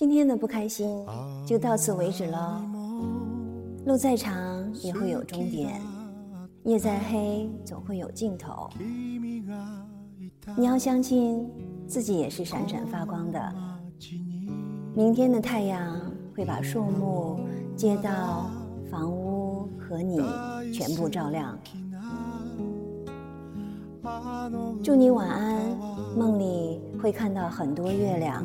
今天的不开心就到此为止了。路再长也会有终点。夜再黑总会有尽头。你要相信自己也是闪闪发光的。明天的太阳会把树木街道房屋和你全部照亮。祝你晚安梦里会看到很多月亮。